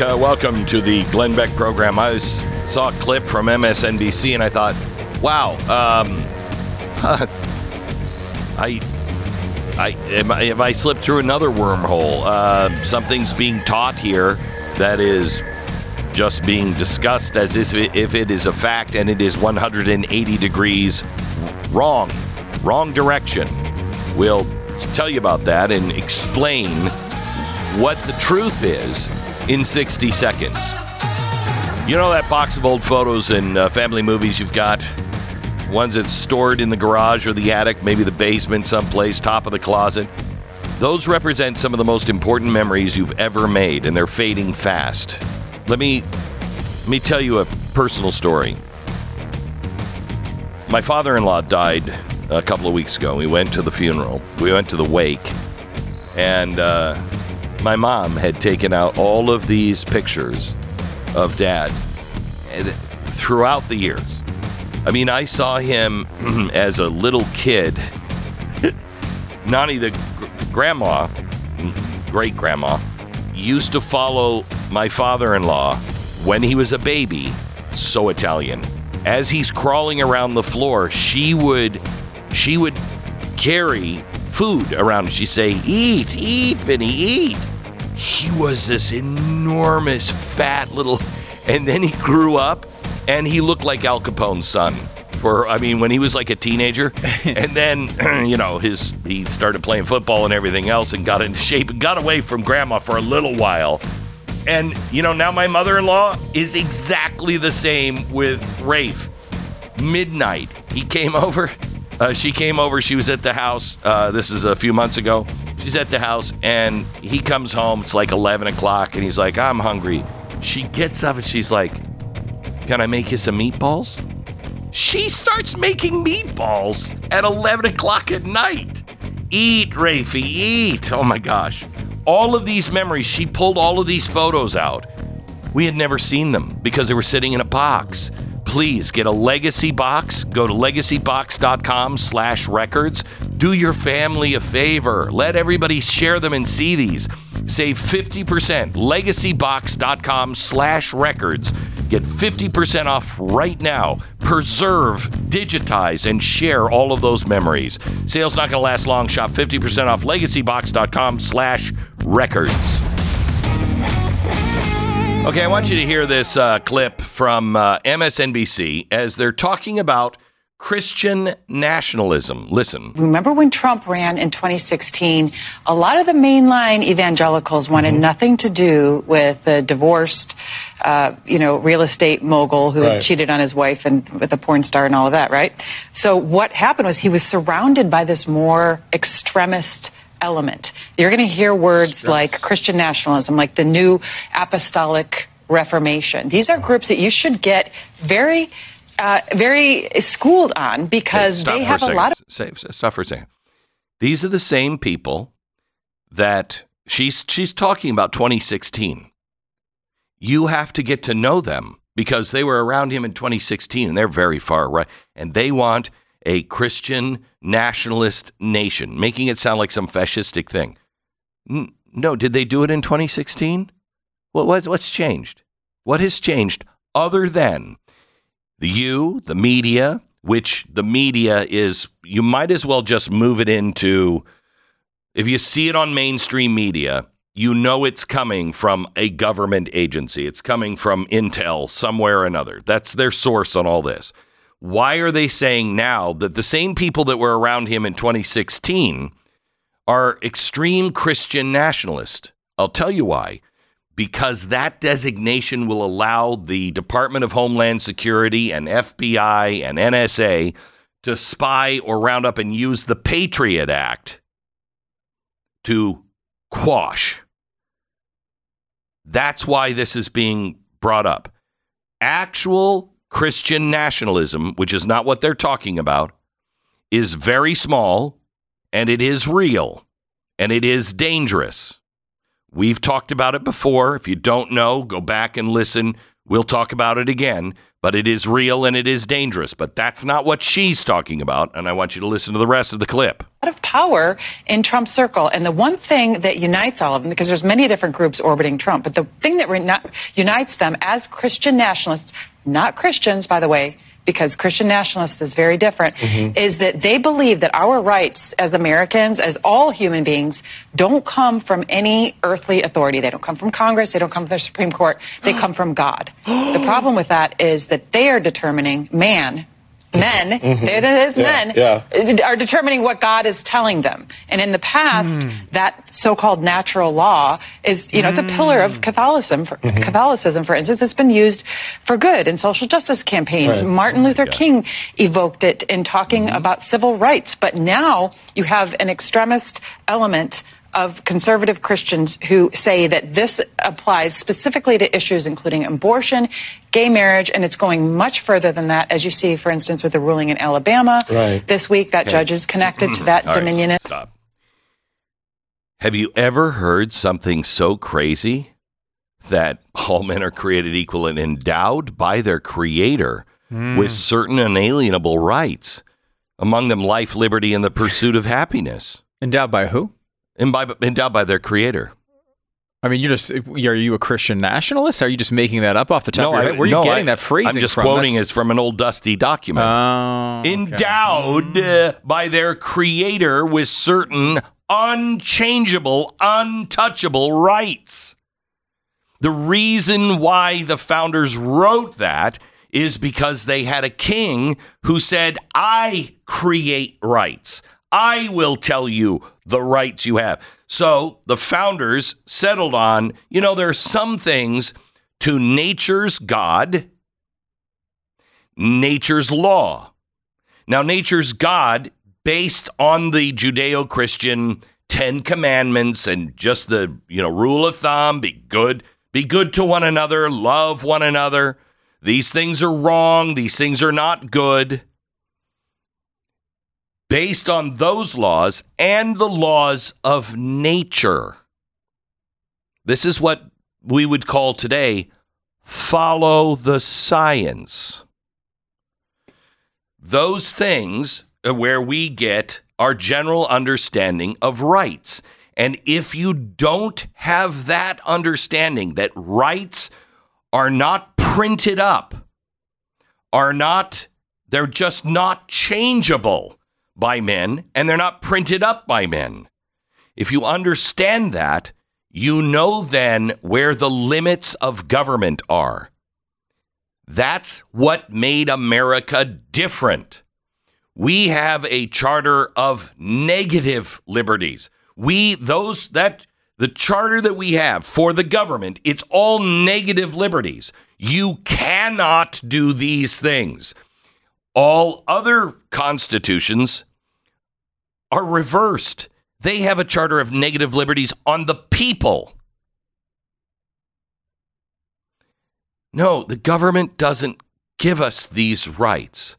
Welcome to the Glenn Beck program. I was, saw a clip from MSNBC and I thought, wow, um, I, I, am I, have I slipped through another wormhole? Uh, something's being taught here that is just being discussed as if it, if it is a fact and it is 180 degrees wrong, wrong direction. We'll tell you about that and explain what the truth is in 60 seconds. You know that box of old photos and uh, family movies you've got? Ones that's stored in the garage or the attic, maybe the basement, someplace, top of the closet. Those represent some of the most important memories you've ever made, and they're fading fast. Let me let me tell you a personal story. My father-in-law died a couple of weeks ago. We went to the funeral. We went to the wake, and uh, my mom had taken out all of these pictures of dad throughout the years. I mean, I saw him as a little kid. Nani, the gr- grandma, great grandma, used to follow my father in law when he was a baby, so Italian. As he's crawling around the floor, she would she would carry food around. She'd say, Eat, eat, Vinny, eat. He was this enormous, fat little. And then he grew up and he looked like Al Capone's son. For, I mean, when he was like a teenager, and then, you know, his he started playing football and everything else, and got into shape and got away from grandma for a little while. And you know, now my mother-in-law is exactly the same with Raphe. Midnight, he came over. Uh, she came over. She was at the house. Uh, this is a few months ago. She's at the house, and he comes home. It's like 11 o'clock, and he's like, "I'm hungry." She gets up and she's like, "Can I make you some meatballs?" She starts making meatballs at 11 o'clock at night. Eat, Rafi, eat. Oh my gosh. All of these memories, she pulled all of these photos out. We had never seen them because they were sitting in a box. Please get a legacy box. Go to legacybox.com slash records. Do your family a favor. Let everybody share them and see these. Save 50%. Legacybox.com slash records. Get 50% off right now. Preserve, digitize, and share all of those memories. Sale's not going to last long. Shop 50% off legacybox.com slash records. Okay, I want you to hear this uh, clip from uh, MSNBC as they're talking about Christian nationalism. Listen. Remember when Trump ran in 2016? A lot of the mainline evangelicals wanted Mm-hmm. nothing to do with the divorced, uh, you know, real estate mogul who Right. cheated on his wife and with a porn star and all of that, right? So what happened was he was surrounded by this more extremist element. You're going to hear words like Christian nationalism, like the new apostolic reformation. These are groups that you should get very, uh, very schooled on because Stop they have a second. lot of Say- Stop for a second. These are the same people that she's she's talking about 2016. You have to get to know them because they were around him in 2016 and they're very far right and they want a Christian nationalist nation, making it sound like some fascistic thing. No, did they do it in 2016? What, what what's changed? What has changed other than the you, the media, which the media is, you might as well just move it into, if you see it on mainstream media, you know it's coming from a government agency. It's coming from Intel somewhere or another. That's their source on all this. Why are they saying now that the same people that were around him in 2016 are extreme Christian nationalists? I'll tell you why because that designation will allow the Department of Homeland Security and FBI and NSA to spy or round up and use the Patriot Act to quash. That's why this is being brought up. Actual Christian nationalism, which is not what they're talking about, is very small and it is real and it is dangerous. We've talked about it before. If you don't know, go back and listen. We'll talk about it again, but it is real and it is dangerous. But that's not what she's talking about. And I want you to listen to the rest of the clip. Lot of power in Trump's circle. And the one thing that unites all of them, because there's many different groups orbiting Trump, but the thing that re- unites them as Christian nationalists, not Christians, by the way, because Christian nationalist is very different, mm-hmm. is that they believe that our rights as Americans, as all human beings, don't come from any earthly authority. They don't come from Congress. They don't come from the Supreme Court. They come from God. the problem with that is that they are determining man men, mm-hmm. it is yeah, men, yeah. are determining what God is telling them. And in the past, mm. that so-called natural law is, you know, mm. it's a pillar of mm. Catholicism. For, mm-hmm. Catholicism, for instance, it's been used for good in social justice campaigns. Right. Martin Luther. King evoked it in talking mm-hmm. about civil rights. But now you have an extremist element of conservative Christians who say that this applies specifically to issues including abortion, gay marriage, and it's going much further than that, as you see, for instance, with the ruling in Alabama right. this week. That okay. judge is connected to that Dominion. Right, stop. Have you ever heard something so crazy that all men are created equal and endowed by their creator mm. with certain unalienable rights, among them life, liberty, and the pursuit of happiness? Endowed by who? Endowed by their creator. I mean, you're just are you a Christian nationalist? Are you just making that up off the top no, of your head? Where are no, you getting I, that phrasing I'm just from? quoting it from an old dusty document. Oh. Endowed uh, by their creator with certain unchangeable, untouchable rights. The reason why the founders wrote that is because they had a king who said, I create rights. I will tell you the rights you have. So the founders settled on, you know, there are some things to nature's God, nature's law. Now, nature's God, based on the Judeo Christian Ten Commandments and just the, you know, rule of thumb be good, be good to one another, love one another. These things are wrong, these things are not good based on those laws and the laws of nature. This is what we would call today follow the science. Those things uh, where we get our general understanding of rights. And if you don't have that understanding that rights are not printed up, are not, they're just not changeable by men and they're not printed up by men. If you understand that, you know then where the limits of government are. That's what made America different. We have a charter of negative liberties. We, those, that, the charter that we have for the government, it's all negative liberties. You cannot do these things. All other constitutions are reversed. They have a charter of negative liberties on the people. No, the government doesn't give us these rights.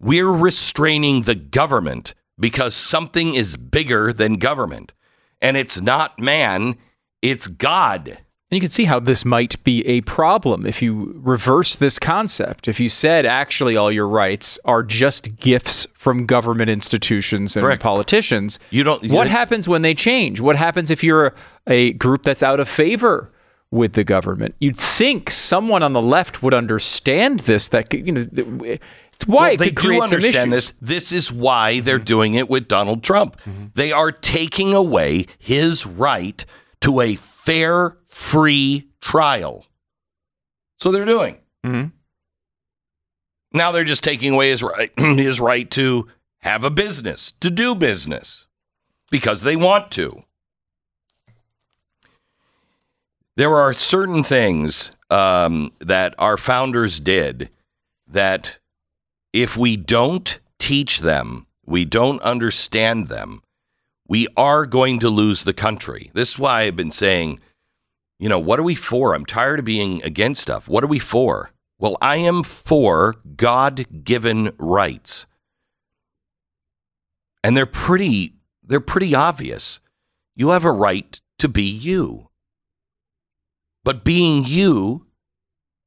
We're restraining the government because something is bigger than government. And it's not man, it's God. And you can see how this might be a problem if you reverse this concept. If you said actually all your rights are just gifts from government institutions and Correct. politicians, you don't. what happens when they change? What happens if you're a, a group that's out of favor with the government? You'd think someone on the left would understand this. That you know. It's why well, they do understand this. This is why they're mm-hmm. doing it with Donald Trump. Mm-hmm. They are taking away his right to a fair, free trial. So they're doing. Mm-hmm. Now they're just taking away his right, his right to have a business, to do business, because they want to. There are certain things um, that our founders did that if we don't teach them, we don't understand them, we are going to lose the country. This is why I've been saying, you know, what are we for? I'm tired of being against stuff. What are we for? Well, I am for God given rights. And they're pretty they're pretty obvious. You have a right to be you. But being you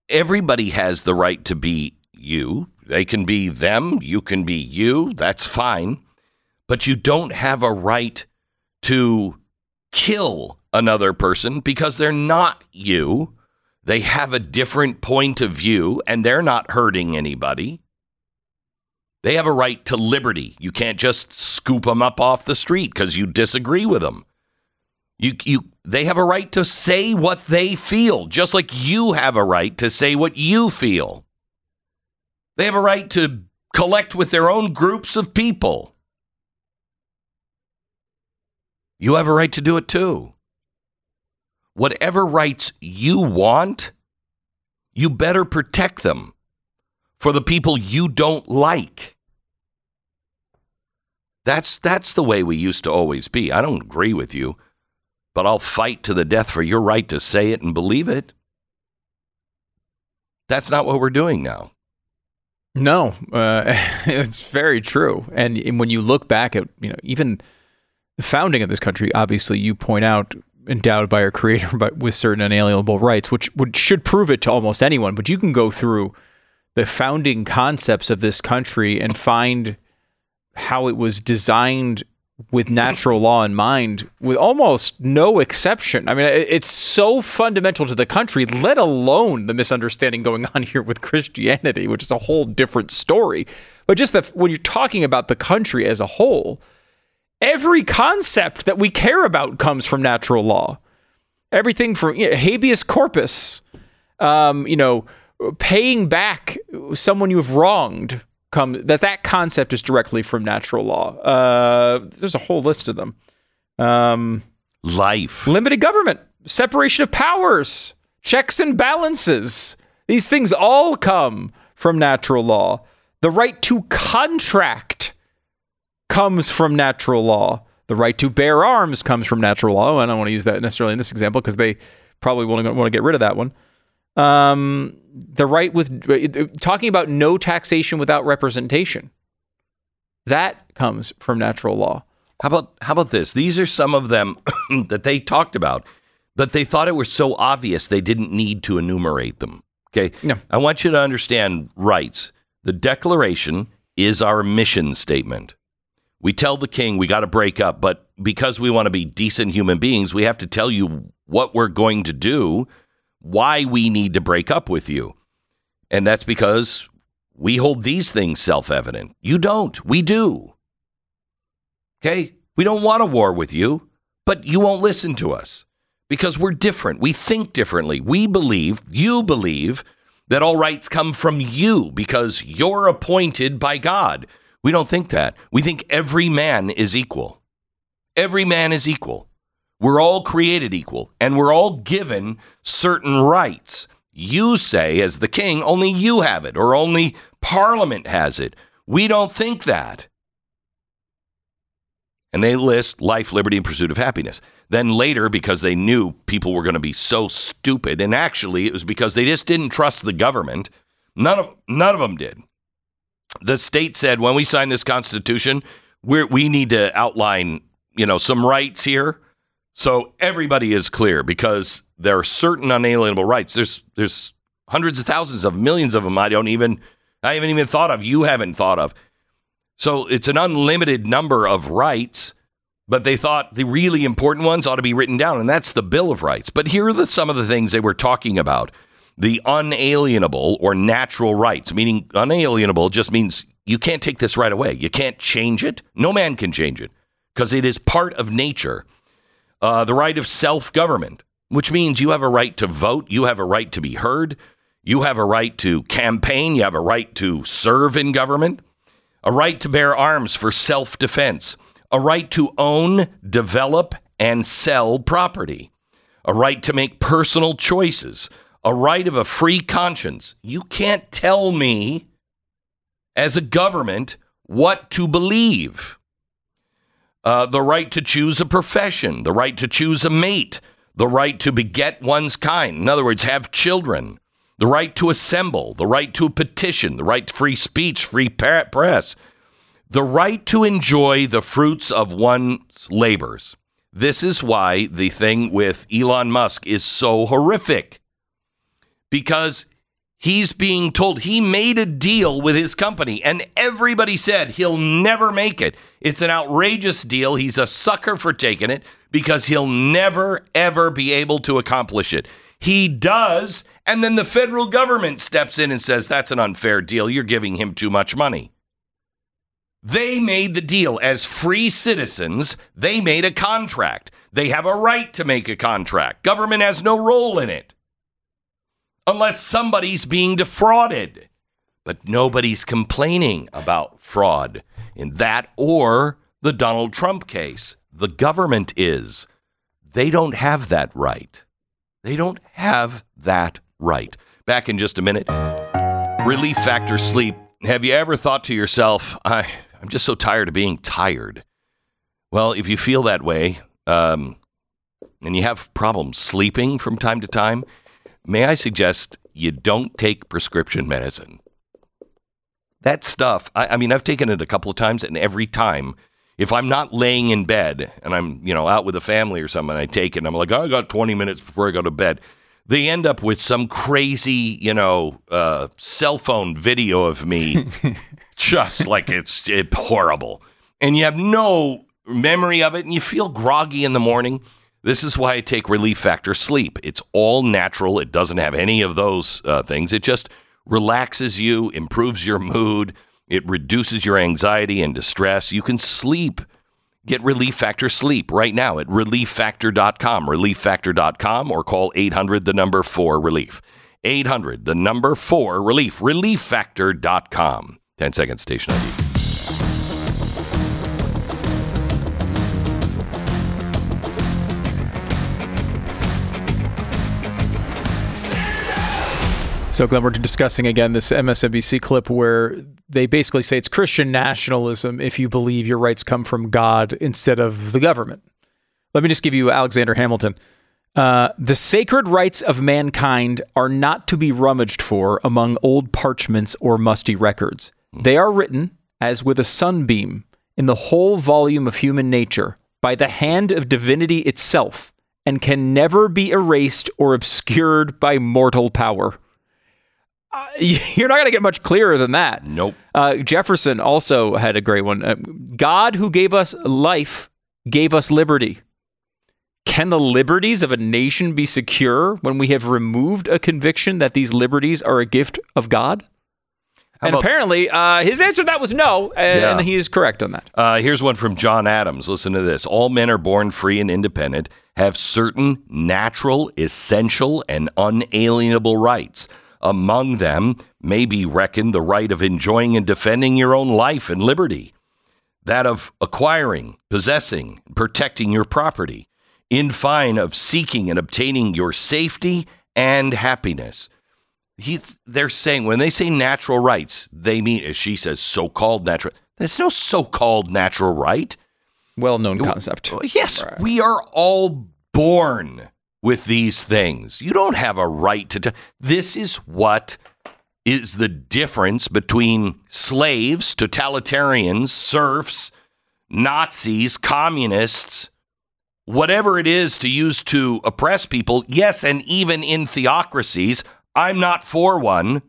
everybody has the right to be you. They can be them. You can be you. That's fine. But you don't have a right to kill another person because they're not you. They have a different point of view and they're not hurting anybody. They have a right to liberty. You can't just scoop them up off the street because you disagree with them. You, you, they have a right to say what they feel, just like you have a right to say what you feel. They have a right to collect with their own groups of people. You have a right to do it too. Whatever rights you want, you better protect them for the people you don't like. That's that's the way we used to always be. I don't agree with you, but I'll fight to the death for your right to say it and believe it. That's not what we're doing now. No, uh, it's very true. And, and when you look back at you know even the founding of this country, obviously you point out endowed by our creator but with certain unalienable rights, which would should prove it to almost anyone. But you can go through the founding concepts of this country and find how it was designed with natural law in mind, with almost no exception. I mean, it's so fundamental to the country, let alone the misunderstanding going on here with Christianity, which is a whole different story. But just that when you're talking about the country as a whole, every concept that we care about comes from natural law. Everything from you know, habeas corpus, um, you know, paying back someone you've wronged come that that concept is directly from natural law. Uh, there's a whole list of them. Um, Life, limited government, separation of powers, checks and balances. These things all come from natural law. The right to contract comes from natural law. The right to bear arms comes from natural law. I don't want to use that necessarily in this example because they probably want to want to get rid of that one. Um, the right with talking about no taxation without representation. That comes from natural law. How about how about this? These are some of them that they talked about, but they thought it was so obvious they didn't need to enumerate them. Okay. No. I want you to understand rights. The Declaration is our mission statement. We tell the king we got to break up, but because we want to be decent human beings, we have to tell you what we're going to do why we need to break up with you. And that's because we hold these things self evident. You don't. We do. Okay? We don't want a war with you, but you won't listen to us because we're different. We think differently. We believe, you believe, that all rights come from you because you're appointed by God. We don't think that. We think every man is equal. Every man is equal. We're all created equal and we're all given certain rights. You say, as the king, only you have it or only parliament has it. We don't think that. And they list life, liberty, and pursuit of happiness. Then later, because they knew people were going to be so stupid, and actually it was because they just didn't trust the government, none of, none of them did. The state said, when we sign this constitution, we we need to outline, you know, some rights here so everybody is clear because there are certain unalienable rights. There's there's hundreds of thousands of millions of them I don't even I haven't even thought of. You haven't thought of. So it's an unlimited number of rights, but they thought the really important ones ought to be written down, and that's the Bill of Rights. But here are the, some of the things they were talking about: the unalienable or natural rights. Meaning, unalienable just means you can't take this right away. You can't change it. No man can change it because it is part of nature uh, the right of self government, which means you have a right to vote, you have a right to be heard, you have a right to campaign, you have a right to serve in government, a right to bear arms for self defense, a right to own, develop, and sell property, a right to make personal choices, a right of a free conscience. You can't tell me as a government what to believe uh, the right to choose a profession, the right to choose a mate, the right to beget one's kind. In other words, have children, the right to assemble, the right to petition, the right to free speech, free press, the right to enjoy the fruits of one's labors. This is why the thing with Elon Musk is so horrific because He's being told he made a deal with his company, and everybody said he'll never make it. It's an outrageous deal. He's a sucker for taking it because he'll never, ever be able to accomplish it. He does, and then the federal government steps in and says, That's an unfair deal. You're giving him too much money. They made the deal as free citizens. They made a contract. They have a right to make a contract. Government has no role in it unless somebody's being defrauded. But nobody's complaining about fraud in that or the Donald Trump case. The government is. They don't have that right. They don't have that right. Back in just a minute. Relief factor sleep. Have you ever thought to yourself, I, I'm just so tired of being tired? Well, if you feel that way um, and you have problems sleeping from time to time, may I suggest you don't take prescription medicine? That stuff, I, I mean, I've taken it a couple of times, and every time, if I'm not laying in bed and I'm, you know, out with a family or something, I take it and I'm like, oh, I got 20 minutes before I go to bed. They end up with some crazy, you know, uh, cell phone video of me, just like it's it, horrible. And you have no memory of it and you feel groggy in the morning. This is why I take Relief Factor Sleep. It's all natural. It doesn't have any of those uh, things. It just relaxes you, improves your mood, it reduces your anxiety and distress. You can sleep. Get Relief Factor Sleep right now at relieffactor.com, relieffactor.com, or call 800 the number 4 relief. 800 the number 4 relief, relieffactor.com. 10 second station ID. So, Glenn, we're discussing again this MSNBC clip where they basically say it's Christian nationalism if you believe your rights come from God instead of the government. Let me just give you Alexander Hamilton. Uh, the sacred rights of mankind are not to be rummaged for among old parchments or musty records. They are written, as with a sunbeam, in the whole volume of human nature, by the hand of divinity itself, and can never be erased or obscured by mortal power. Uh, you're not going to get much clearer than that. Nope. Uh, Jefferson also had a great one. Uh, God, who gave us life, gave us liberty. Can the liberties of a nation be secure when we have removed a conviction that these liberties are a gift of God? How and about- apparently, uh, his answer to that was no, and Yeah. he is correct on that. Uh, here's one from John Adams. Listen to this. All men are born free and independent, have certain natural, essential, and unalienable rights. Among them may be reckoned the right of enjoying and defending your own life and liberty, that of acquiring, possessing, protecting your property, in fine, of seeking and obtaining your safety and happiness. He's, they're saying when they say natural rights, they mean, as she says, so called natural. There's no so called natural right. Well known concept. Yes, we are all born with these things. You don't have a right to. T- this is what is the difference between slaves, totalitarians, serfs, Nazis, communists, whatever it is to use to oppress people. Yes, and even in theocracies, I'm not for one.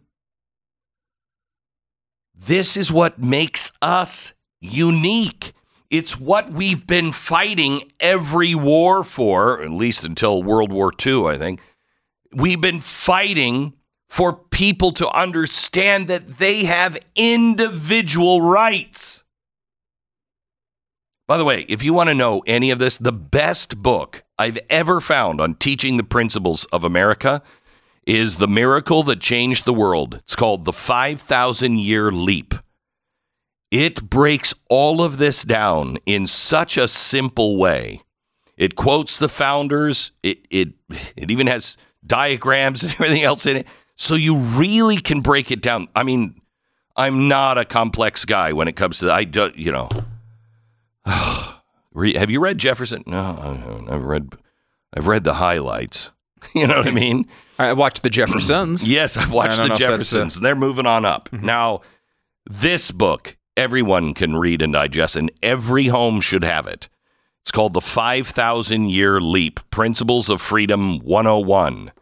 This is what makes us unique. It's what we've been fighting every war for, at least until World War II, I think. We've been fighting for people to understand that they have individual rights. By the way, if you want to know any of this, the best book I've ever found on teaching the principles of America is The Miracle That Changed the World. It's called The 5,000 Year Leap. It breaks all of this down in such a simple way. It quotes the founders, it, it, it even has diagrams and everything else in it. So you really can break it down. I mean, I'm not a complex guy when it comes to I don't you know. Have you read Jefferson? No, I haven't. Read I've read the highlights. You know what I mean? I watched the Jeffersons. Yes, I've watched the Jeffersons. and They're moving on up. Mm-hmm. Now, this book everyone can read and digest, and every home should have it. It's called The 5,000 Year Leap Principles of Freedom 101.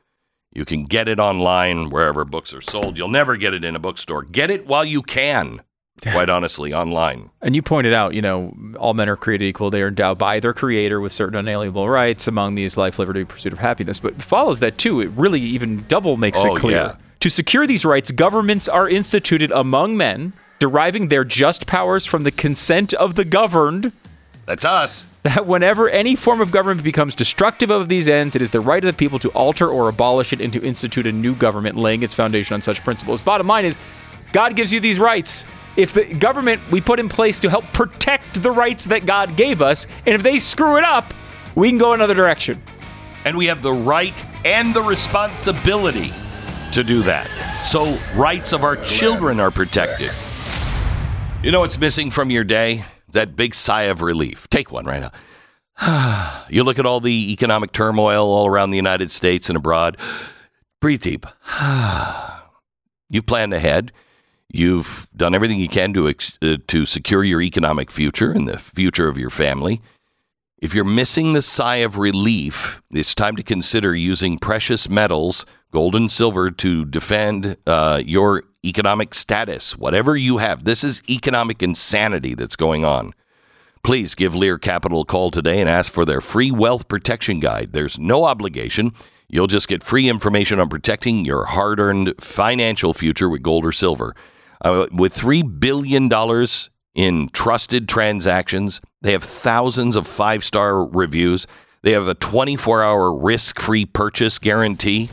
You can get it online wherever books are sold. You'll never get it in a bookstore. Get it while you can, quite honestly, online. And you pointed out, you know, all men are created equal. They are endowed by their creator with certain unalienable rights, among these life, liberty, pursuit of happiness. But it follows that, too, it really even double makes Oh, it clear. yeah. To secure these rights, governments are instituted among men, deriving their just powers from the consent of the governed. That's us. That whenever any form of government becomes destructive of these ends, it is the right of the people to alter or abolish it and to institute a new government, laying its foundation on such principles. Bottom line is, God gives you these rights. If the government we put in place to help protect the rights that God gave us, and if they screw it up, we can go another direction. And we have the right and the responsibility to do that. So, rights of our children are protected. You know what's missing from your day? That big sigh of relief. Take one right now. you look at all the economic turmoil all around the United States and abroad. Breathe deep. You've planned ahead. You've done everything you can to uh, to secure your economic future and the future of your family. If you're missing the sigh of relief, it's time to consider using precious metals, gold and silver, to defend uh, your economic status, whatever you have. This is economic insanity that's going on. Please give Lear Capital a call today and ask for their free wealth protection guide. There's no obligation. You'll just get free information on protecting your hard earned financial future with gold or silver. Uh, with $3 billion in trusted transactions, they have thousands of five star reviews. They have a 24 hour risk free purchase guarantee.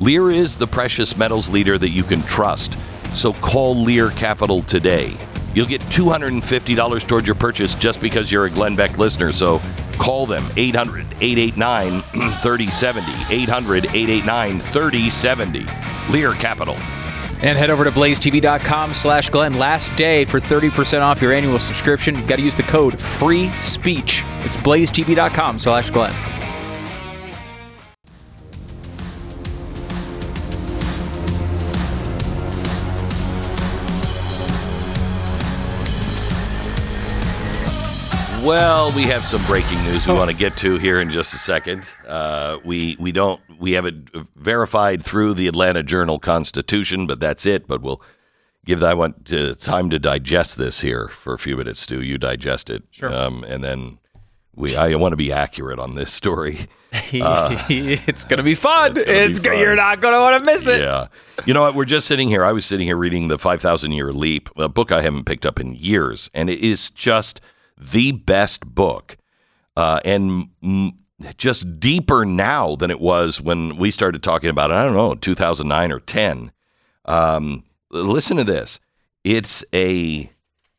Lear is the precious metals leader that you can trust. So call Lear Capital today. You'll get $250 towards your purchase just because you're a Glenn Beck listener. So call them 800 889 3070. 800 889 3070. Lear Capital. And head over to blazetv.com slash Glenn. Last day for 30% off your annual subscription. You've got to use the code FREE SPEECH. It's blazetv.com slash Glenn. Well, we have some breaking news we want to get to here in just a second. Uh, we we don't we have it verified through the Atlanta Journal Constitution, but that's it. But we'll give that one to, time to digest this here for a few minutes. Stu, you digest it, Sure. um, and then we I want to be accurate on this story. it's going to be fun. It's gonna It's go- fun. You're not going to want to miss it. Yeah. You know what? We're just sitting here. I was sitting here reading The 5,000 Year Leap, a book I haven't picked up in years. And it is just the best book. Uh, and mm, just deeper now than it was when we started talking about it, I don't know, 2009 or 10. Um, listen to this. It's a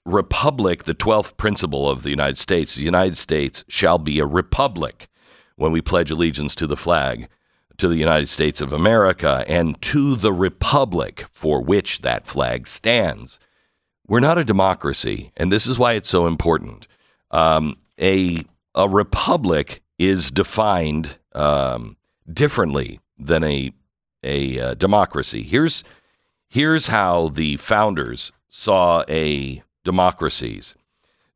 republic, the 12th principle of the United States. The United States shall be a republic when we pledge allegiance to the flag to the United States of America and to the republic for which that flag stands. We're not a democracy, and this is why it's so important. Um, a a republic is defined um, differently than a a uh, democracy. Here's here's how the founders saw a democracies.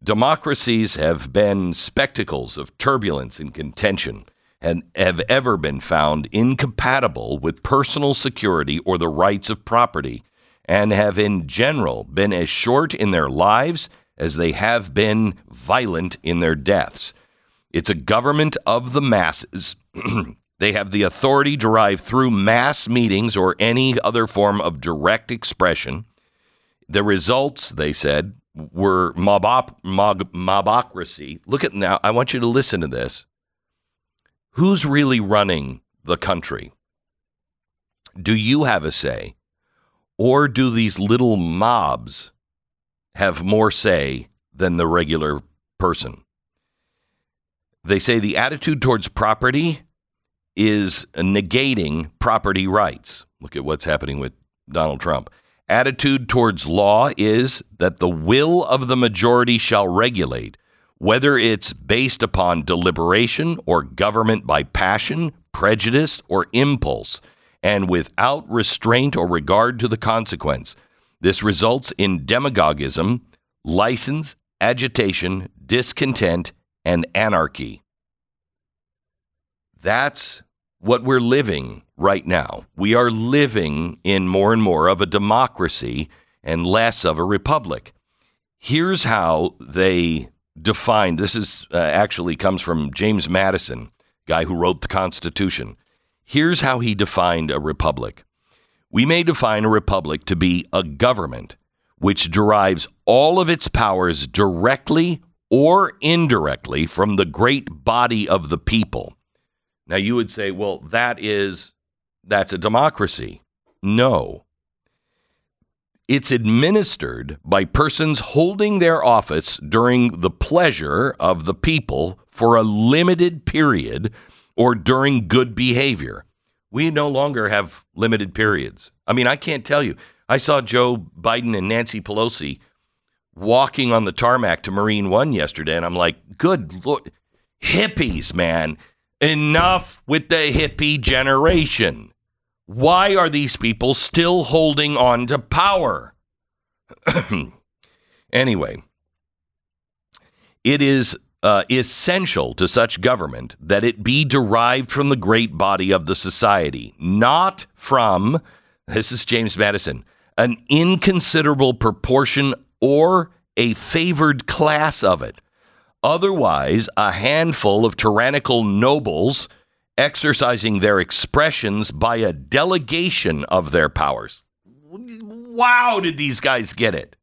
Democracies have been spectacles of turbulence and contention and have ever been found incompatible with personal security or the rights of property and have in general been as short in their lives as they have been violent in their deaths. It's a government of the masses. they have the authority derived through mass meetings or any other form of direct expression. The results, they said, were mobop, mob, mobocracy. Look at now, I want you to listen to this. Who's really running the country? Do you have a say? Or do these little mobs have more say than the regular person? They say the attitude towards property is negating property rights. Look at what's happening with Donald Trump. Attitude towards law is that the will of the majority shall regulate, whether it's based upon deliberation or government by passion, prejudice, or impulse, and without restraint or regard to the consequence. This results in demagogism, license, agitation, discontent, and anarchy. That's what we're living right now. We are living in more and more of a democracy and less of a republic. Here's how they define this is uh, actually comes from James Madison, guy who wrote the Constitution. Here's how he defined a republic. We may define a republic to be a government which derives all of its powers directly or indirectly from the great body of the people. Now you would say, well, that is that's a democracy. No. It's administered by persons holding their office during the pleasure of the people for a limited period or during good behavior. We no longer have limited periods. I mean, I can't tell you. I saw Joe Biden and Nancy Pelosi walking on the tarmac to Marine One yesterday, and I'm like, good lord, hippies, man. Enough with the hippie generation. Why are these people still holding on to power? anyway, it is uh, essential to such government that it be derived from the great body of the society, not from, this is James Madison, an inconsiderable proportion or a favored class of it. Otherwise, a handful of tyrannical nobles exercising their expressions by a delegation of their powers. Wow, did these guys get it?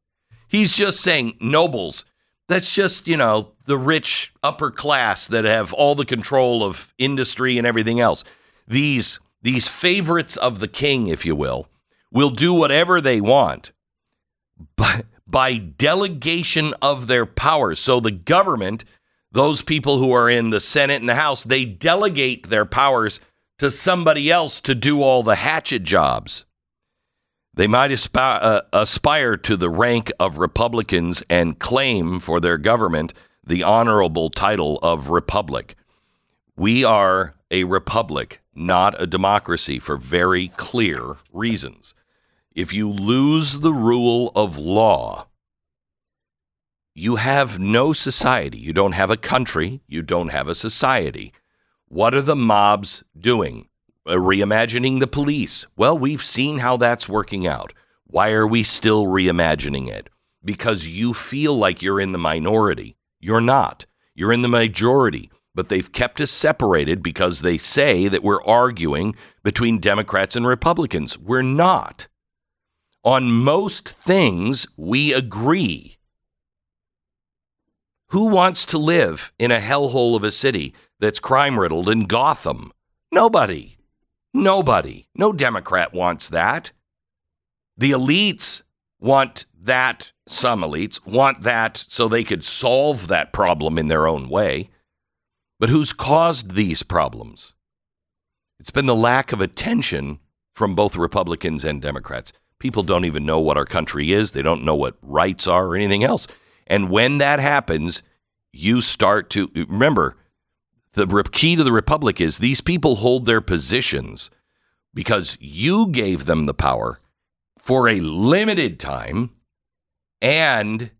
He's just saying nobles. That's just, you know, the rich upper class that have all the control of industry and everything else. These these favorites of the king, if you will, will do whatever they want by, by delegation of their powers. So the government those people who are in the Senate and the House, they delegate their powers to somebody else to do all the hatchet jobs. They might aspire, uh, aspire to the rank of Republicans and claim for their government the honorable title of republic. We are a republic, not a democracy, for very clear reasons. If you lose the rule of law, you have no society. You don't have a country. You don't have a society. What are the mobs doing? Uh, reimagining the police. Well, we've seen how that's working out. Why are we still reimagining it? Because you feel like you're in the minority. You're not. You're in the majority. But they've kept us separated because they say that we're arguing between Democrats and Republicans. We're not. On most things, we agree. Who wants to live in a hellhole of a city that's crime riddled in Gotham? Nobody. Nobody. No Democrat wants that. The elites want that. Some elites want that so they could solve that problem in their own way. But who's caused these problems? It's been the lack of attention from both Republicans and Democrats. People don't even know what our country is. They don't know what rights are or anything else. And when that happens, you start to remember the key to the republic is these people hold their positions because you gave them the power for a limited time and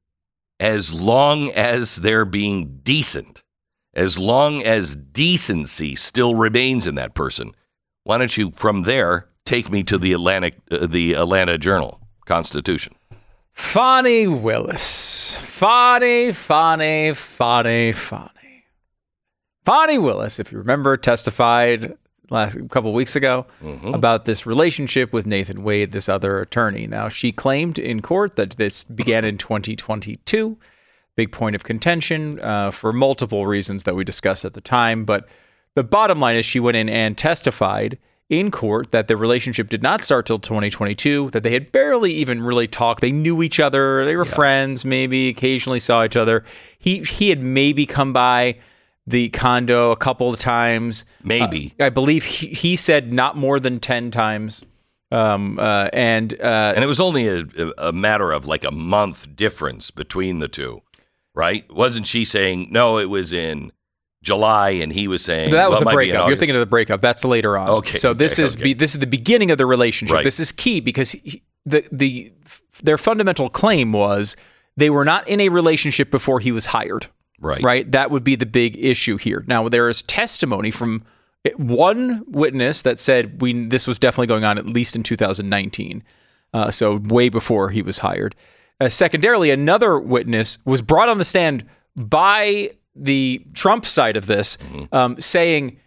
as long as they're being decent, as long as decency still remains in that person. Why don't you from there take me to the Atlantic uh, the Atlanta Journal Constitution? Fani Willis. Fani, Fani, Fani, Fani. Fani Willis, if you remember, testified last couple weeks ago mm-hmm. about this relationship with Nathan Wade, this other attorney. Now, she claimed in court that this began in 2022. Big point of contention uh, for multiple reasons that we discussed at the time. But the bottom line is she went in and testified in court that the relationship did not start till 2022, that they had barely even really talked. They knew each other, they were yeah. friends, maybe occasionally saw each other. He he had maybe come by the condo a couple of times. Maybe. Uh, I believe he, he said not more than 10 times. Um, uh, and uh, and it was only a, a matter of like a month difference between the two, right? Wasn't she saying no? It was in July, and he was saying that was well, the breakup. You're thinking of the breakup. That's later on. Okay. So this okay, is okay. Be, this is the beginning of the relationship. Right. This is key because he, the the their fundamental claim was they were not in a relationship before he was hired. Right. Right. That would be the big issue here. Now there is testimony from one witness that said we this was definitely going on at least in 2019, uh, so way before he was hired. Uh, secondarily, another witness was brought on the stand by the Trump side of this, um, saying,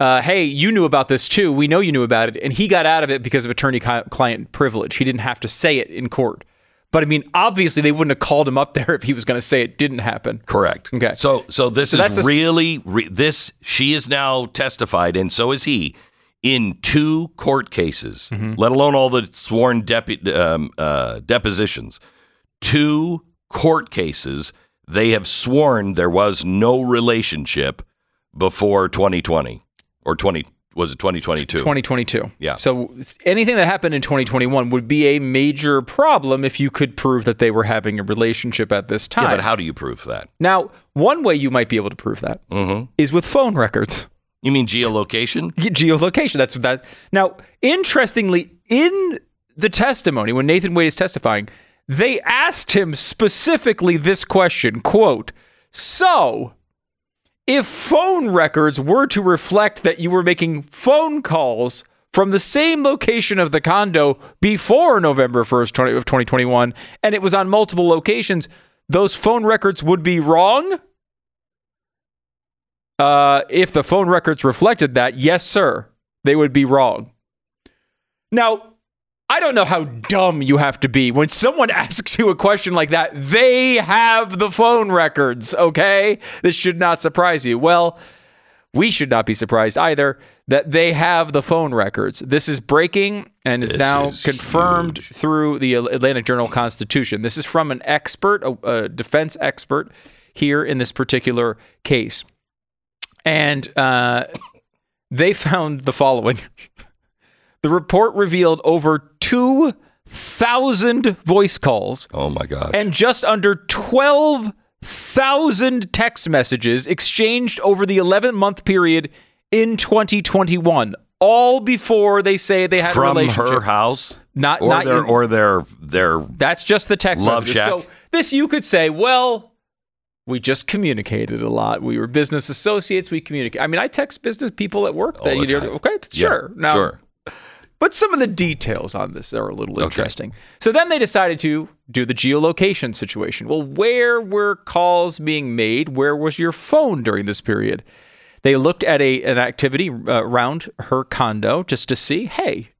uh, "Hey, you knew about this too. We know you knew about it." And he got out of it because of attorney-client privilege. He didn't have to say it in court. But I mean, obviously, they wouldn't have called him up there if he was going to say it didn't happen. Correct. Okay. So so this So is a- really re- this she is now testified and so is he in two court cases, Mm-hmm. let alone all the sworn depu- um, uh, depositions. Two court cases they have sworn there was no relationship before 2020 or 20 was it 2022? 2022. Yeah. So anything that happened in 2021 would be a major problem if you could prove that they were having a relationship at this time. Yeah, but how do you prove that? now, one way you might be able to prove that is Mm-hmm. with phone records. You mean geolocation? Geolocation. That's that. Now, interestingly, in the testimony when Nathan Wade is testifying, they asked him specifically this question: "Quote, so." If phone records were to reflect that you were making phone calls from the same location of the condo before November 1st, 20, of 2021, and it was on multiple locations, those phone records would be wrong? Uh, if the phone records reflected that, yes, sir, they would be wrong. Now, I don't know how dumb you have to be when someone asks you a question like that. They have the phone records, okay? This should not surprise you. Well, we should not be surprised either that they have the phone records. This is breaking and is This now is confirmed huge. through the Atlanta Journal Constitution. This is from an expert, a, a defense expert here in this particular case. And uh, they found the following. The report revealed over 2,000 voice calls Oh my gosh. and just under 12,000 text messages exchanged over the 11 month period in 2021, all before they say they had a from relationship. her house, Not- or not their in- or their their That's just the text Love messages. shack. So this you could say, well, we just communicated a lot. We were business associates. We communicate. I mean, I text business people at work that you time. Okay, Yeah, sure. Now, sure. But some of the details on this are a little interesting. So then they decided to do the geolocation situation. Well, where were calls being made? Where was your phone during this period? They looked at a an activity uh, around her condo just to see, hey,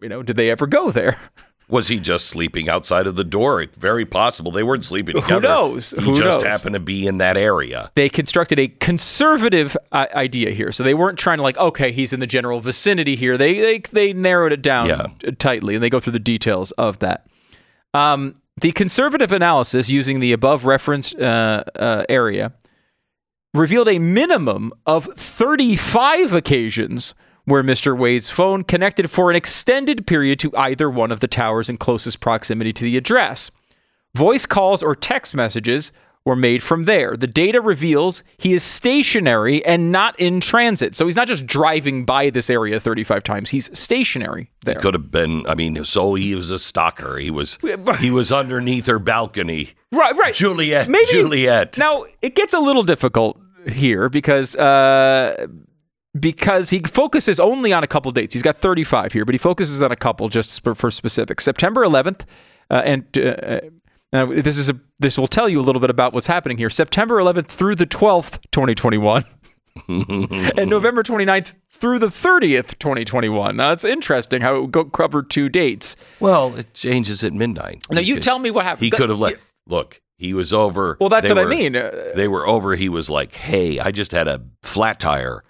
you know, did they ever go there? Was he just sleeping outside of the door? It's very possible they weren't sleeping together. Who knows? He Who just knows? happened to be in that area. They constructed a conservative I- idea here, so they weren't trying to like, okay, he's in the general vicinity here. They they they narrowed it down Yeah. tightly, and they go through the details of that. Um, the conservative analysis using the above referenced uh, uh, area revealed a minimum of 35 occasions where Mr. Wade's phone connected for an extended period to either one of the towers in closest proximity to the address. Voice calls or text messages were made from there. The data reveals he is stationary and not in transit. So he's not just driving by this area 35 times, he's stationary there. Could have been. I mean, so he was a stalker. He was. He was underneath her balcony. Right, right. Juliet. Maybe- Juliet. Now it gets a little difficult here because uh, because he focuses only on a couple dates. He's got 35 here, but he focuses on a couple just for, for specifics. September 11th, uh, and uh, now this is a this will tell you a little bit about what's happening here. September 11th through the 12th, 2021. and November 29th through the 30th, 2021. Now, it's interesting how it go covered two dates. Well, it changes at midnight. Now, you could- tell me what happened. He could have let. Look, he was over. Well, that's what I mean. Uh, They were over. He was like, "Hey, I just had a flat tire.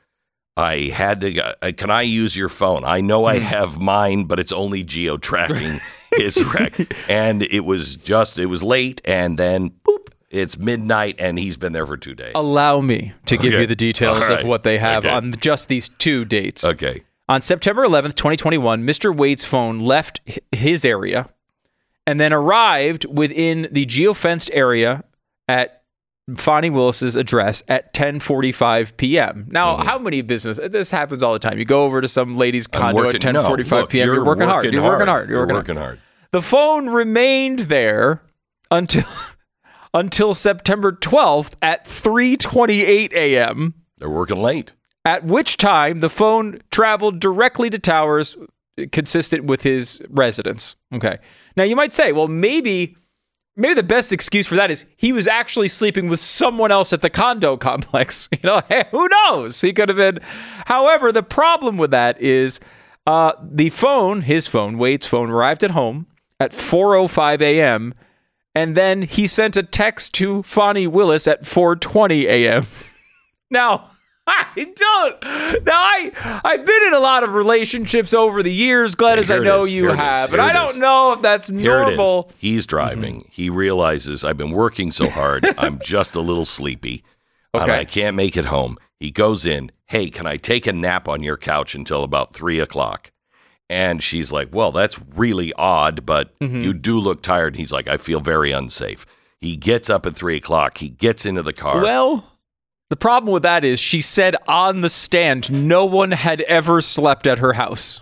I had to. uh, Can I use your phone? I know Hmm. I have mine, but it's only geo tracking his wreck. And it was just. It was late, and then boop. It's midnight, and he's been there for two days. Allow me to give Okay. you the details All right. of what they have Okay. on just these two dates. Okay. On September 11th, 2021, Mr. Wade's phone left his area and then arrived within the geofenced area at Fani Willis's address at 10:45 p.m. Now, how many business this happens all the time. You go over to some lady's Mm-hmm. Condo working- at 10:45 look, p.m. You're, working, hard. You're working hard. You're working, hard. hard. The phone remained there until until September 12th at 3:28 a.m. They're working late. At which time the phone traveled directly to towers consistent with his residence. Okay. Now you might say, well, maybe maybe the best excuse for that is he was actually sleeping with someone else at the condo complex. You know, hey, who knows? He could have been. However, the problem with that is uh, the phone, his phone, Wade's phone, arrived at home at 4:05 a.m. and then he sent a text to Fani Willis at 4:20 a.m. now. I don't. Now I I've been in a lot of relationships over the years, Glenn, Yeah, as I know is, you have, but I don't know if that's Here normal. He's driving. He realizes I've been working so hard. I'm just a little sleepy. Um, Okay. I can't make it home. He goes in. Hey, can I take a nap on your couch until about three o'clock? And she's like, Well, that's really odd, but Mm-hmm. you do look tired. And he's like, I feel very unsafe. He gets up at three o'clock. He gets into the car. Well, the problem with that is she said on the stand no one had ever slept at her house.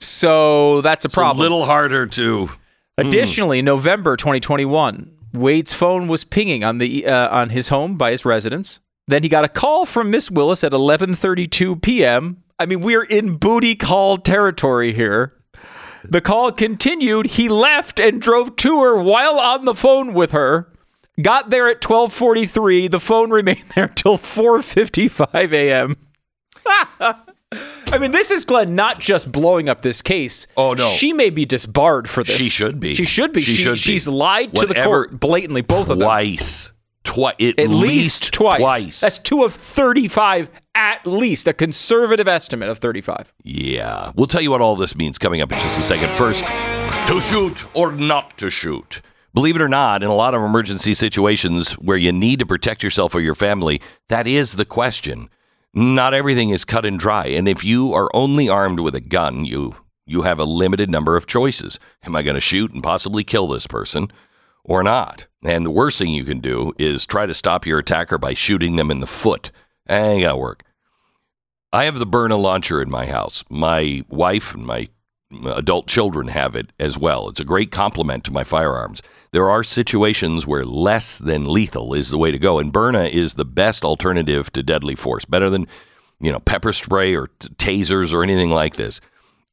So that's a it's problem. a little harder to. Additionally, November 2021, Wade's phone was pinging on the uh, on his home by his residence. Then he got a call from Miss Willis at 11:32 p.m. I mean, we're in booty call territory here. The call continued. He left and drove to her while on the phone with her. Got there at 12:43. The phone remained there till 4:55 a.m. I mean, this is Glenn not just blowing up this case. Oh, no. she may be disbarred for this. She should be. She should be. She She, should be. she's lied to the court blatantly. Both of them. Twice. Twice. At, At least, twice. Twice. That's two of 35, at least. A conservative estimate of 35. Yeah. We'll tell you what all this means coming up in just a second. First, to shoot or not to shoot. Believe it or not, in a lot of emergency situations where you need to protect yourself or your family, that is the question. Not everything is cut and dry. And if you are only armed with a gun, you you have a limited number of choices. Am I going to shoot and possibly kill this person or not? And the worst thing you can do is try to stop your attacker by shooting them in the foot. Eh, Ain't gonna work. I have the Byrna launcher in my house. My wife and my adult children have it as well. It's a great complement to my firearms. There are situations where less than lethal is the way to go, and Byrna is the best alternative to deadly force, better than you know pepper spray or t- tasers or anything like this.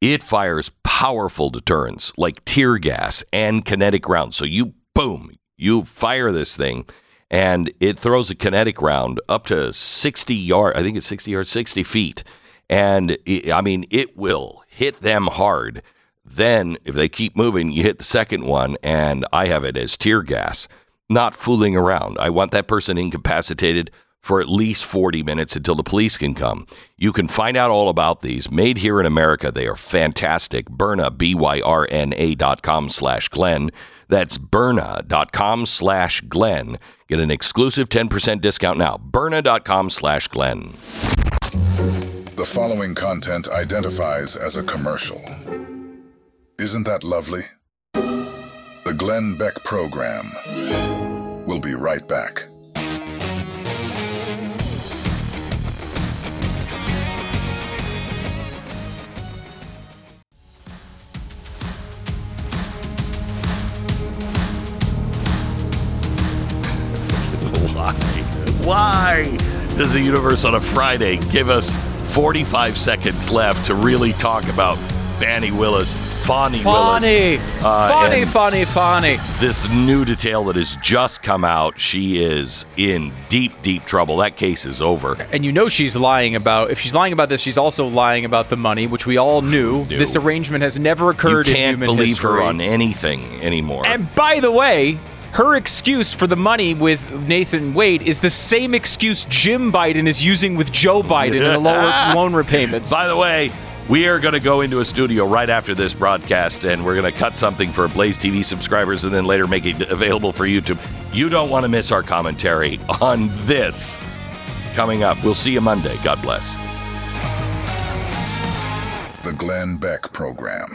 It fires powerful deterrents like tear gas and kinetic rounds. So you boom, you fire this thing and it throws a kinetic round up to 60 yard i think it's 60 yards 60 feet and it, i mean it will hit them hard then if they keep moving you hit the second one and i have it as tear gas not fooling around i want that person incapacitated for at least 40 minutes until the police can come. You can find out all about these made here in America. They are fantastic. Byrna, B-Y-R-N-A dot com slash Glenn. That's Byrna dot com slash Glenn. Get an exclusive 10% discount now. Byrna dot com slash Glenn. Following content identifies as a commercial. Isn't that lovely? The Glenn Beck Program. We'll be right back. Why? Why does the universe on a Friday give us 45 seconds left to really talk about Fani Willis, Funny. Willis? Uh, funny, funny, funny. This new detail that has just come out, she is in deep, deep trouble. That case is over. And you know she's lying about, if she's lying about this, she's also lying about the money, which we all knew. This arrangement has never occurred in can't believe history. her on anything anymore. And by the way, her excuse for the money with Nathan Wade is the same excuse Jim Biden is using with Joe Biden in the lower loan repayments. By the way, we are going to go into a studio right after this broadcast and we're going to cut something for Blaze TV subscribers and then later make it available for YouTube. You don't want to miss our commentary on this coming up. We'll see you Monday. God bless. The Glenn Beck Program.